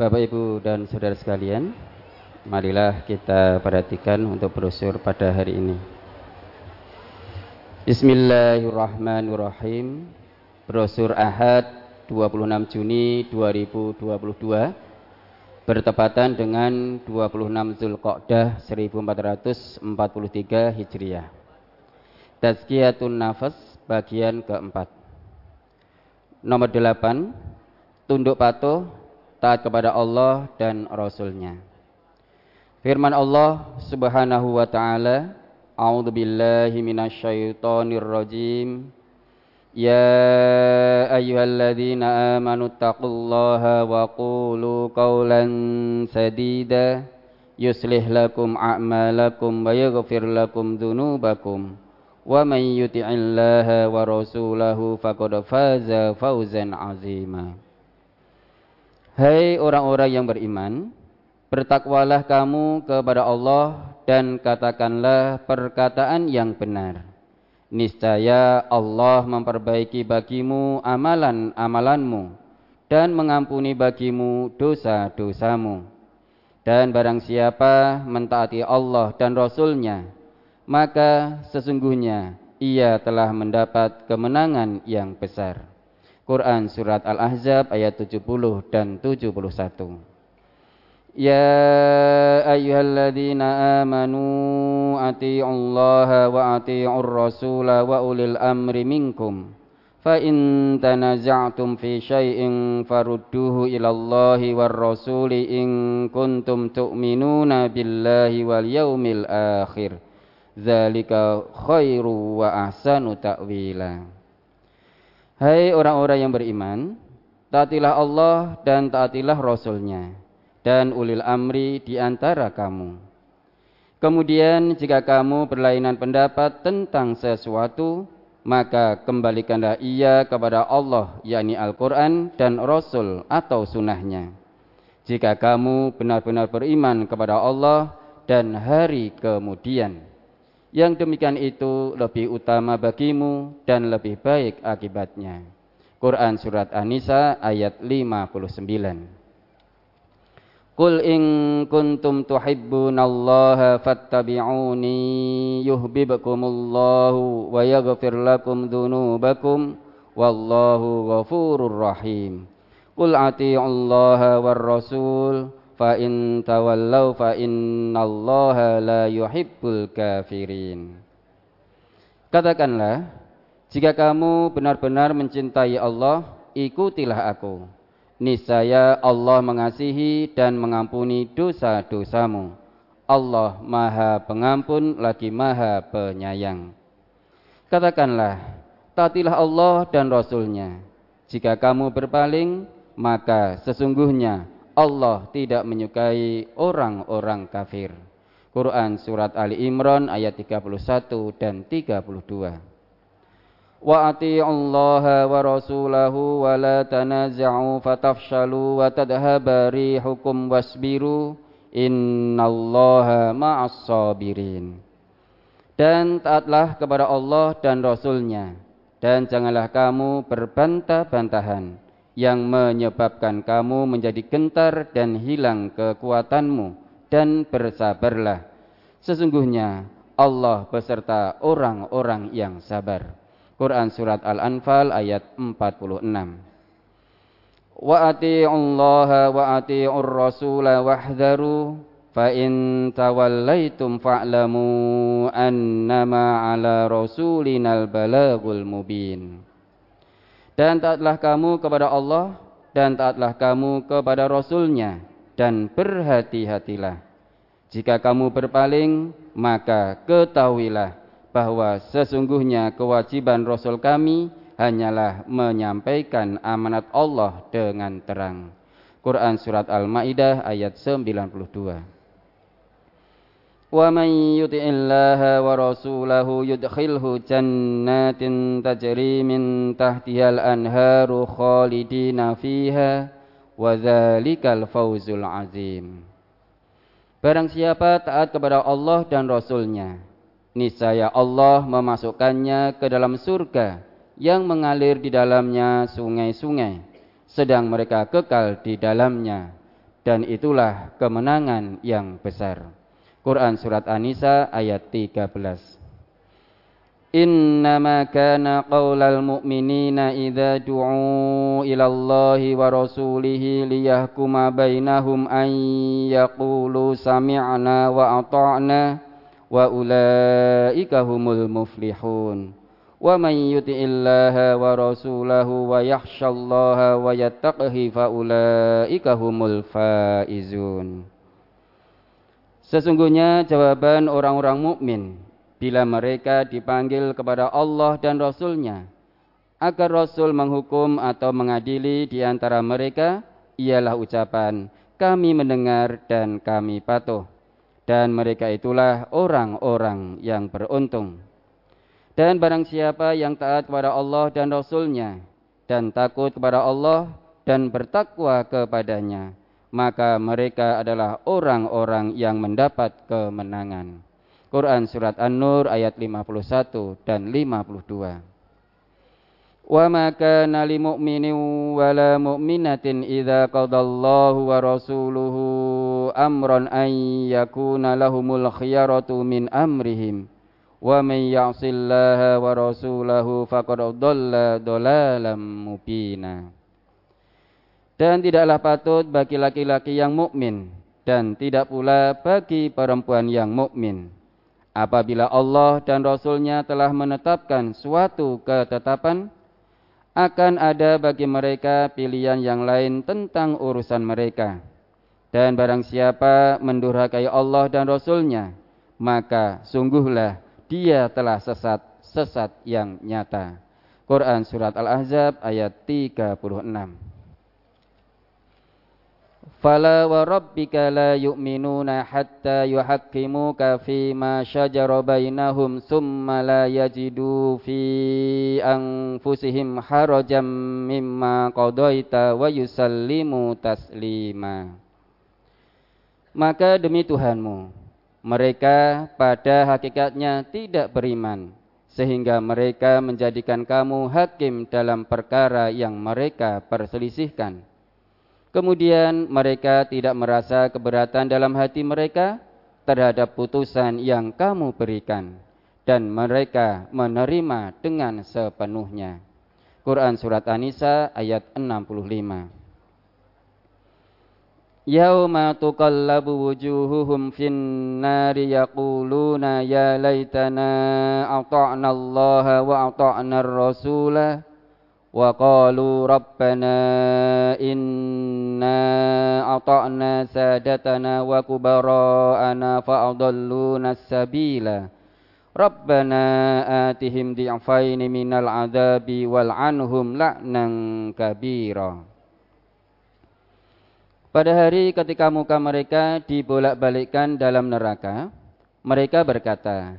Bapak Ibu dan saudara sekalian, marilah kita perhatikan untuk brosur pada hari ini. Bismillahirrahmanirrahim. Brosur Ahad 26 Juni 2022 bertepatan dengan 26 Zulqa'dah 1443 Hijriah. Tazkiyatun Nafas bagian keempat. Nomor 8, tunduk patuh taat kepada Allah dan Rasulnya. Firman Allah Subhanahu wa taala, A'udzu billahi minasyaitonir rajim. Ya ayyuhalladzina amanu taqullaha wa qulu qawlan sadida yuslih lakum a'malakum wa yaghfir lakum dzunubakum wa man yuti'illaha wa rasulahu faqad faza fawzan 'azima. Hai orang-orang yang beriman, bertakwalah kamu kepada Allah dan katakanlah perkataan yang benar. Niscaya Allah memperbaiki bagimu amalan-amalanmu dan mengampuni bagimu dosa-dosamu. Dan barang siapa mentaati Allah dan Rasulnya, maka sesungguhnya ia telah mendapat kemenangan yang besar. Quran surat Al-Ahzab ayat 70 dan 71. Ya ayyuhalladzina amanu atii'ullaha wa atii'ur rasula wa ulil amri minkum. Fa in fi syai'in farudduhu ila Allahi war rasuli in kuntum tu'minuna billahi wal yaumil akhir. Dzalika Hai orang-orang yang beriman, taatilah Allah dan taatilah Rasulnya dan ulil amri di antara kamu. Kemudian jika kamu berlainan pendapat tentang sesuatu, maka kembalikanlah ia kepada Allah, yakni Al-Quran dan Rasul atau sunnahnya. Jika kamu benar-benar beriman kepada Allah dan hari kemudian, yang demikian itu lebih utama bagimu dan lebih baik akibatnya. Quran Surat An-Nisa ayat 59 Qul in kuntum tuhibbunallaha fattabi'uni yuhibbukumullahu wa yaghfir lakum dhunubakum wallahu ghafurur rahim. Qul ati'ullaha war rasul in tawallau fa innallaha la yuhibbul kafirin. Katakanlah jika kamu benar-benar mencintai Allah ikutilah aku. Niscaya Allah mengasihi dan mengampuni dosa-dosamu. Allah Maha Pengampun lagi Maha Penyayang. Katakanlah taatilah Allah dan Rasulnya. Jika kamu berpaling maka sesungguhnya Allah tidak menyukai orang-orang kafir. Quran surat Ali Imran ayat 31 dan 32. Wa ati'ullaha wa rasulahu wa la tanaza'u fatafshalu wa tadhhaba rihukum wasbiru innallaha ma'as sabirin. Dan taatlah kepada Allah dan Rasulnya dan janganlah kamu berbantah-bantahan yang menyebabkan kamu menjadi gentar dan hilang kekuatanmu dan bersabarlah. Sesungguhnya Allah beserta orang-orang yang sabar. Quran Surat Al-Anfal ayat 46 Wa ati'ullaha wa ati'ur rasula wahdharu fa in tawallaitum fa'lamu annama ala rasulinal balagul mubin dan taatlah kamu kepada Allah dan taatlah kamu kepada Rasulnya dan berhati-hatilah. Jika kamu berpaling, maka ketahuilah bahwa sesungguhnya kewajiban Rasul kami hanyalah menyampaikan amanat Allah dengan terang. Quran Surat Al-Ma'idah ayat 92 ومن يطع الله ورسوله يدخله جنات تجري من تحتها الأنهار خالدين فيها وذلك الفوز العظيم Barang siapa taat kepada Allah dan Rasulnya, niscaya Allah memasukkannya ke dalam surga yang mengalir di dalamnya sungai-sungai, sedang mereka kekal di dalamnya. dan itulah kemenangan yang besar. Quran surat An-Nisa ayat 13. إنما كان قول المؤمنين إذا دعوا إلى الله ورسوله ليحكم بينهم أن يقولوا سمعنا وأطعنا وأولئك هم المفلحون ومن يطع الله ورسوله ويخشى الله ويتقه فأولئك هم الفائزون Sesungguhnya jawaban orang-orang mukmin bila mereka dipanggil kepada Allah dan Rasul-Nya agar Rasul menghukum atau mengadili di antara mereka ialah ucapan kami mendengar dan kami patuh. Dan mereka itulah orang-orang yang beruntung. Dan barang siapa yang taat kepada Allah dan Rasul-Nya dan takut kepada Allah dan bertakwa kepadanya maka mereka adalah orang-orang yang mendapat kemenangan Quran surat An-Nur ayat 51 dan 52. Wa ma kana lil mu'minin wa la mu'minatin idza qadallahu wa rasuluhu amran an yakuna lahumul khiyaratu min amrihim wa man ya'sillaha wa rasulahu faqad dhalla dhalalan mubina. Dan tidaklah patut bagi laki-laki yang mukmin dan tidak pula bagi perempuan yang mukmin Apabila Allah dan Rasulnya telah menetapkan suatu ketetapan, akan ada bagi mereka pilihan yang lain tentang urusan mereka. Dan barang siapa mendurhakai Allah dan Rasulnya, maka sungguhlah dia telah sesat, sesat yang nyata. Quran Surat Al-Ahzab ayat 36 Fala wa rabbika la yu'minuna hatta yuhakkimuka fi ma shajara bainahum thumma la yajidu fi anfusihim harajam mimma qadaita wa yusallimu taslima. Maka demi Tuhanmu mereka pada hakikatnya tidak beriman sehingga mereka menjadikan kamu hakim dalam perkara yang mereka perselisihkan. Kemudian mereka tidak merasa keberatan dalam hati mereka terhadap putusan yang kamu berikan dan mereka menerima dengan sepenuhnya. Quran surat An-Nisa ayat 65. Yauma tuqallabu wujuhuhum fin nari yaquluna ya laitana ata'na Allah wa ata'na ar-rasulah وقالوا ربنا إنا أطعنا سادتنا وكبراءنا فأضلونا السبيل ربنا آتهم ضعفين من العذاب والعنهم لعنا كبيرا Pada hari ketika muka mereka dibolak-balikkan dalam neraka, mereka berkata,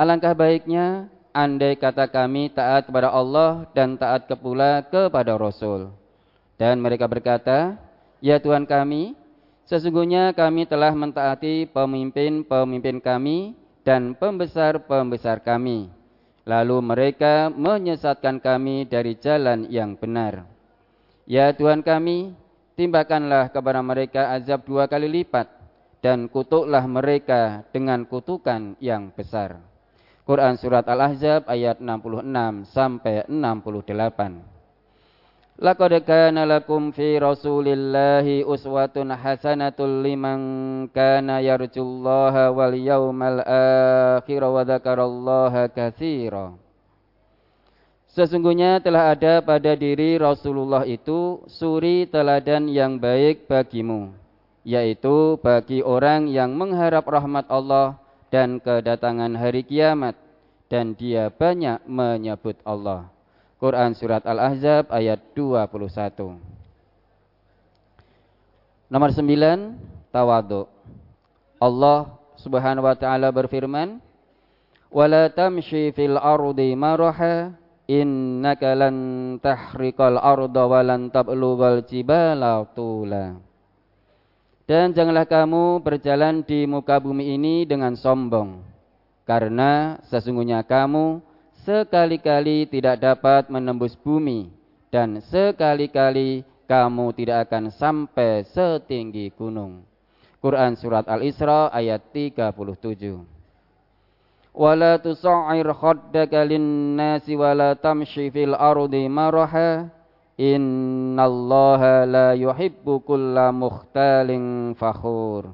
Alangkah baiknya andai kata kami taat kepada Allah dan taat kepula kepada Rasul. Dan mereka berkata, Ya Tuhan kami, sesungguhnya kami telah mentaati pemimpin-pemimpin kami dan pembesar-pembesar kami. Lalu mereka menyesatkan kami dari jalan yang benar. Ya Tuhan kami, timbakanlah kepada mereka azab dua kali lipat dan kutuklah mereka dengan kutukan yang besar. Quran surat Al-Ahzab ayat 66 sampai 68. Laqad kana lakum fi Rasulillahi uswatun hasanatul liman kana yarjullaha wal yawmal akhir wa dzakarallaha katsira. Sesungguhnya telah ada pada diri Rasulullah itu suri teladan yang baik bagimu, yaitu bagi orang yang mengharap rahmat Allah dan kedatangan hari kiamat dan dia banyak menyebut Allah. Quran surat Al-Ahzab ayat 21. Nomor 9, tawadu. Allah Subhanahu wa taala berfirman, "Wala tamshi fil ardi maraha innaka lan tahriqal arda wa lan tablughal jibala tula." Dan janganlah kamu berjalan di muka bumi ini dengan sombong, karena sesungguhnya kamu sekali-kali tidak dapat menembus bumi, dan sekali-kali kamu tidak akan sampai setinggi gunung. Quran surat Al-Isra ayat 37. Wala tusa'ir khaddaka lin-nasi wala tamshi fil ardi maraha innallaha la yuhibbu kulla mukhtalin fakhur.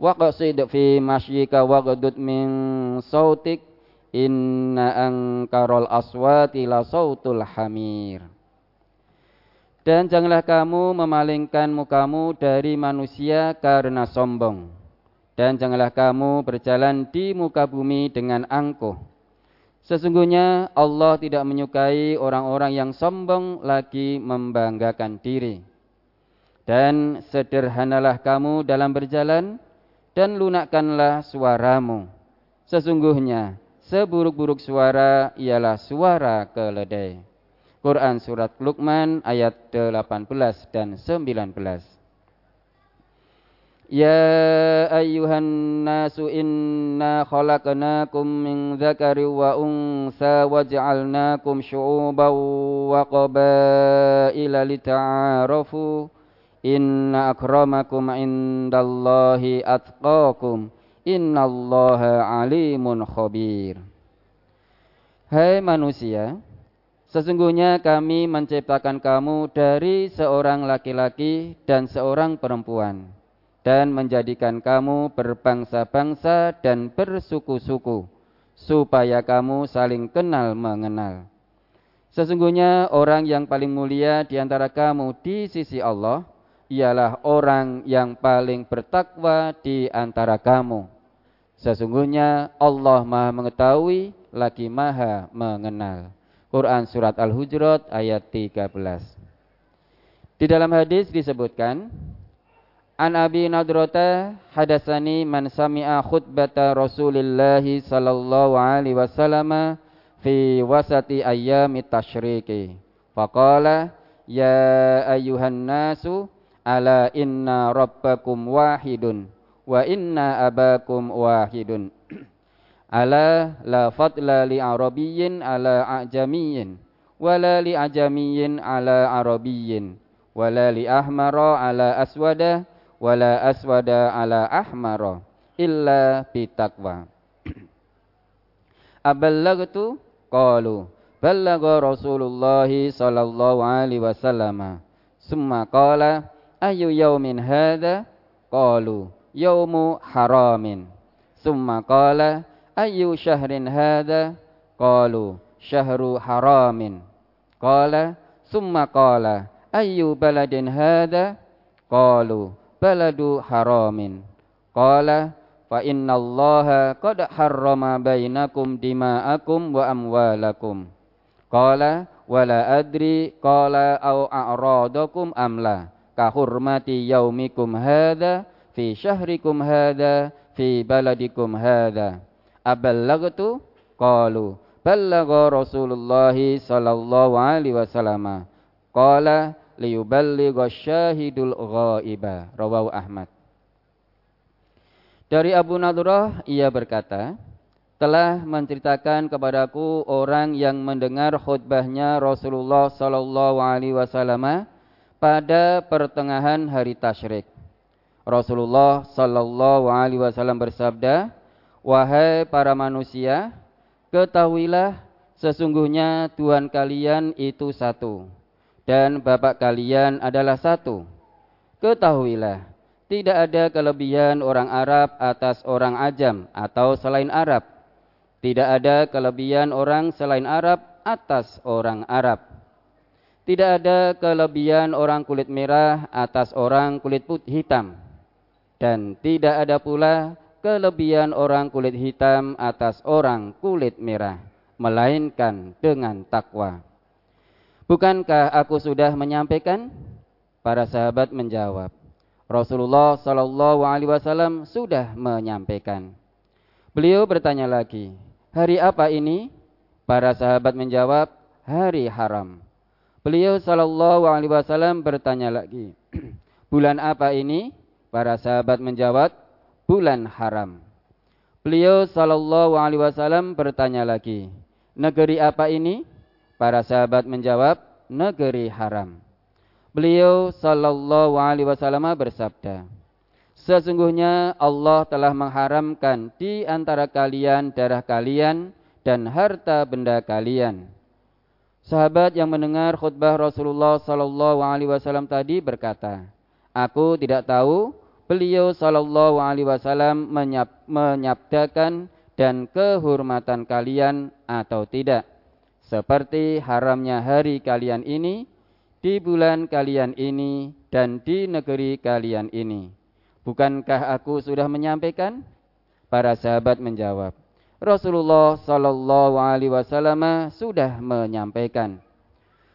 Waqsid fi mashyika waghdud min sautik inna ankarol aswati la sautul hamir. Dan janganlah kamu memalingkan mukamu dari manusia karena sombong. Dan janganlah kamu berjalan di muka bumi dengan angkuh. Sesungguhnya Allah tidak menyukai orang-orang yang sombong lagi membanggakan diri. Dan sederhanalah kamu dalam berjalan dan lunakkanlah suaramu. Sesungguhnya seburuk-buruk suara ialah suara keledai. Quran surat Luqman ayat 18 dan 19. Ya ayyuhan nasu inna khalaqnakum min dzakari wa unsa waj'alnakum syu'uban wa qabaila lita'arafu. Inna akramakum indallahi atqakum. Innallaha alimun khabir. Hai manusia Sesungguhnya kami menciptakan kamu dari seorang laki-laki dan seorang perempuan dan menjadikan kamu berbangsa-bangsa dan bersuku-suku supaya kamu saling kenal mengenal. Sesungguhnya orang yang paling mulia di antara kamu di sisi Allah ialah orang yang paling bertakwa di antara kamu. Sesungguhnya Allah Maha mengetahui lagi Maha mengenal. Quran surat Al-Hujurat ayat 13. Di dalam hadis disebutkan An Abi Nadrata hadasani man sami'a khutbata Rasulillah sallallahu alaihi wasallam fi wasati ayyami tasyriki. Faqala ya ayyuhan nasu ala inna rabbakum wahidun wa inna abakum wahidun. ala la fadla li arabiyyin ala ajamiyyin wala li ajamiyyin ala arabiyyin wala li ahmara ala aswada wala aswada ala ahmara illa bitaqwa aballagtu qalu ballagha rasulullah sallallahu alaihi wasallam. Summa qala ayu yaumin hadha? Qalu yaumu haramin. Summa qala ayu syahrin hadha? Qalu syahru haramin. Qala summa qala ayu baladin hadha? Qalu baladu haramin. Qala fa inna allaha qad harrama bainakum dima'akum wa amwalakum. Qala wala adri qala au a'radakum amla ka hurmati yaumikum hadha fi syahrikum hadha fi baladikum hadha. Aballagtu qalu ballagha Rasulullah sallallahu alaihi wasallam. Qala liyuballigha syahidul ghaiba rawahu Ahmad. Dari Abu Nadrah ia berkata telah menceritakan kepadaku orang yang mendengar khutbahnya Rasulullah sallallahu alaihi wasallam pada pertengahan hari tasyrik. Rasulullah sallallahu alaihi wasallam bersabda, Wahai para manusia, ketahuilah sesungguhnya Tuhan kalian itu satu dan Bapak kalian adalah satu. Ketahuilah, tidak ada kelebihan orang Arab atas orang Ajam atau selain Arab. Tidak ada kelebihan orang selain Arab atas orang Arab. Tidak ada kelebihan orang kulit merah atas orang kulit putih hitam. Dan tidak ada pula kelebihan orang kulit hitam atas orang kulit merah, melainkan dengan takwa. Bukankah aku sudah menyampaikan? Para sahabat menjawab, Rasulullah Shallallahu Alaihi Wasallam sudah menyampaikan. Beliau bertanya lagi, hari apa ini? Para sahabat menjawab, hari haram. Beliau Shallallahu Alaihi Wasallam bertanya lagi, bulan apa ini? Para sahabat menjawab, bulan haram. Beliau sallallahu alaihi wasallam bertanya lagi, negeri apa ini? Para sahabat menjawab, negeri haram. Beliau sallallahu alaihi wasallam bersabda, Sesungguhnya Allah telah mengharamkan di antara kalian darah kalian dan harta benda kalian. Sahabat yang mendengar khutbah Rasulullah sallallahu alaihi wasallam tadi berkata, "Aku tidak tahu beliau sallallahu alaihi wasallam menyab, menyabdakan dan kehormatan kalian atau tidak. Seperti haramnya hari kalian ini, di bulan kalian ini, dan di negeri kalian ini." Bukankah aku sudah menyampaikan? Para sahabat menjawab, Rasulullah Shallallahu Alaihi Wasallam sudah menyampaikan.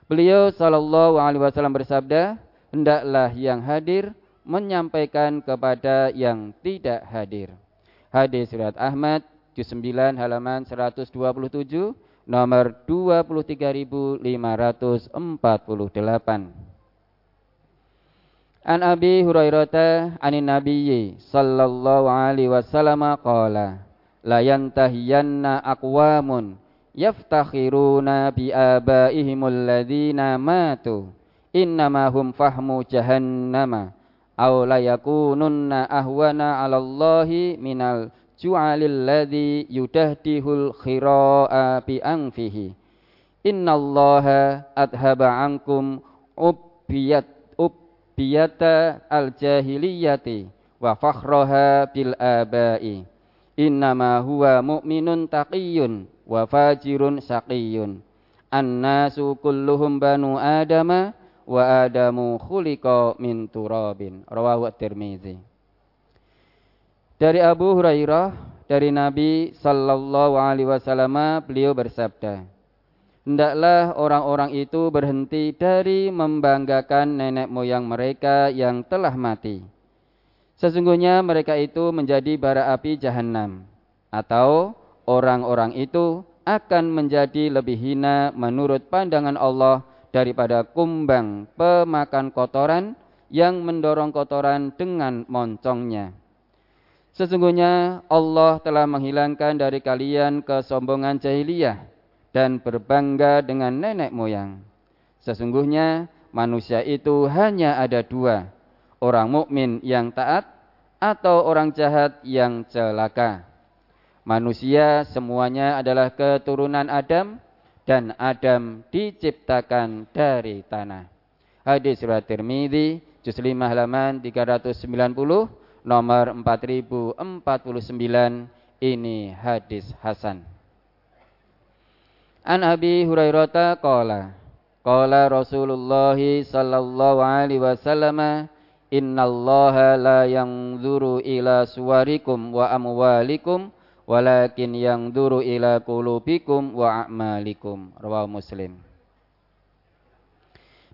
Beliau Shallallahu Alaihi Wasallam bersabda, hendaklah yang hadir menyampaikan kepada yang tidak hadir. Hadis surat Ahmad, juz 9 halaman 127, nomor 23548. An Abi Hurairah anin Nabiyyi sallallahu alaihi wasallam qala la yantahiyanna aqwamun yaftakhiruna bi abaihim alladhina matu innama hum fahmu jahannama aw la yakununna ahwana 'ala Allahi minal ju'alil ladzi yudahdihul khira'a bi anfihi innallaha adhaba ankum ubbiyat biyata al-jahiliyati wa fakhraha bil abai. Innama huwa mu'minun taqiyun wa fajirun saqiyun. Annasu kulluhum banu adama wa adamu khuliqa min turabin. Rawahu at-Tirmizi. Dari Abu Hurairah dari Nabi sallallahu alaihi wasallam beliau bersabda, hendaklah orang-orang itu berhenti dari membanggakan nenek moyang mereka yang telah mati. Sesungguhnya mereka itu menjadi bara api jahanam, atau orang-orang itu akan menjadi lebih hina menurut pandangan Allah daripada kumbang pemakan kotoran yang mendorong kotoran dengan moncongnya. Sesungguhnya Allah telah menghilangkan dari kalian kesombongan jahiliyah dan berbangga dengan nenek moyang. Sesungguhnya manusia itu hanya ada dua, orang mukmin yang taat atau orang jahat yang celaka. Manusia semuanya adalah keturunan Adam dan Adam diciptakan dari tanah. Hadis surat Tirmidzi juz 5 halaman 390 nomor 4049 ini hadis hasan. An Abi Hurairah qala Qala Rasulullah sallallahu alaihi wasallam Innallaha la yanzuru ila suwarikum wa amwalikum walakin yanzuru ila qulubikum wa a'malikum rawahu Muslim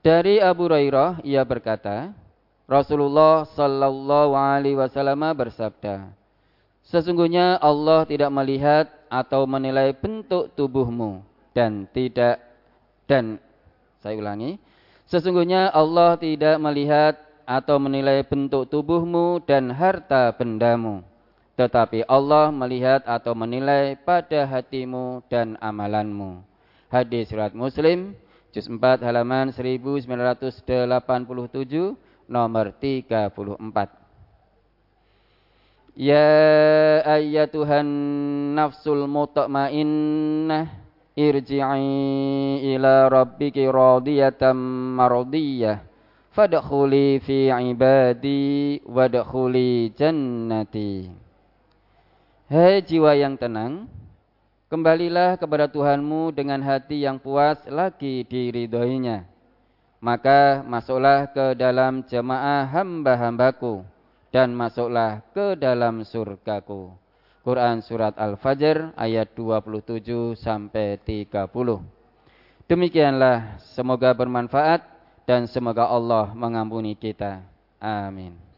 Dari Abu Hurairah ia berkata Rasulullah sallallahu alaihi wasallam bersabda Sesungguhnya Allah tidak melihat atau menilai bentuk tubuhmu dan tidak dan saya ulangi sesungguhnya Allah tidak melihat atau menilai bentuk tubuhmu dan harta bendamu tetapi Allah melihat atau menilai pada hatimu dan amalanmu. Hadis surat Muslim juz 4 halaman 1987 nomor 34 Ya ayyatuhan nafsul mutmainnah irji'i ila rabbiki radiyatan mardiyah fadkhuli fi ibadi wadkhuli jannati. Hai jiwa yang tenang kembalilah kepada Tuhanmu dengan hati yang puas lagi diridhoinya maka masuklah ke dalam jemaah hamba-hambaku dan masuklah ke dalam surgaku Quran surat Al-Fajr ayat 27 sampai 30. Demikianlah semoga bermanfaat dan semoga Allah mengampuni kita. Amin.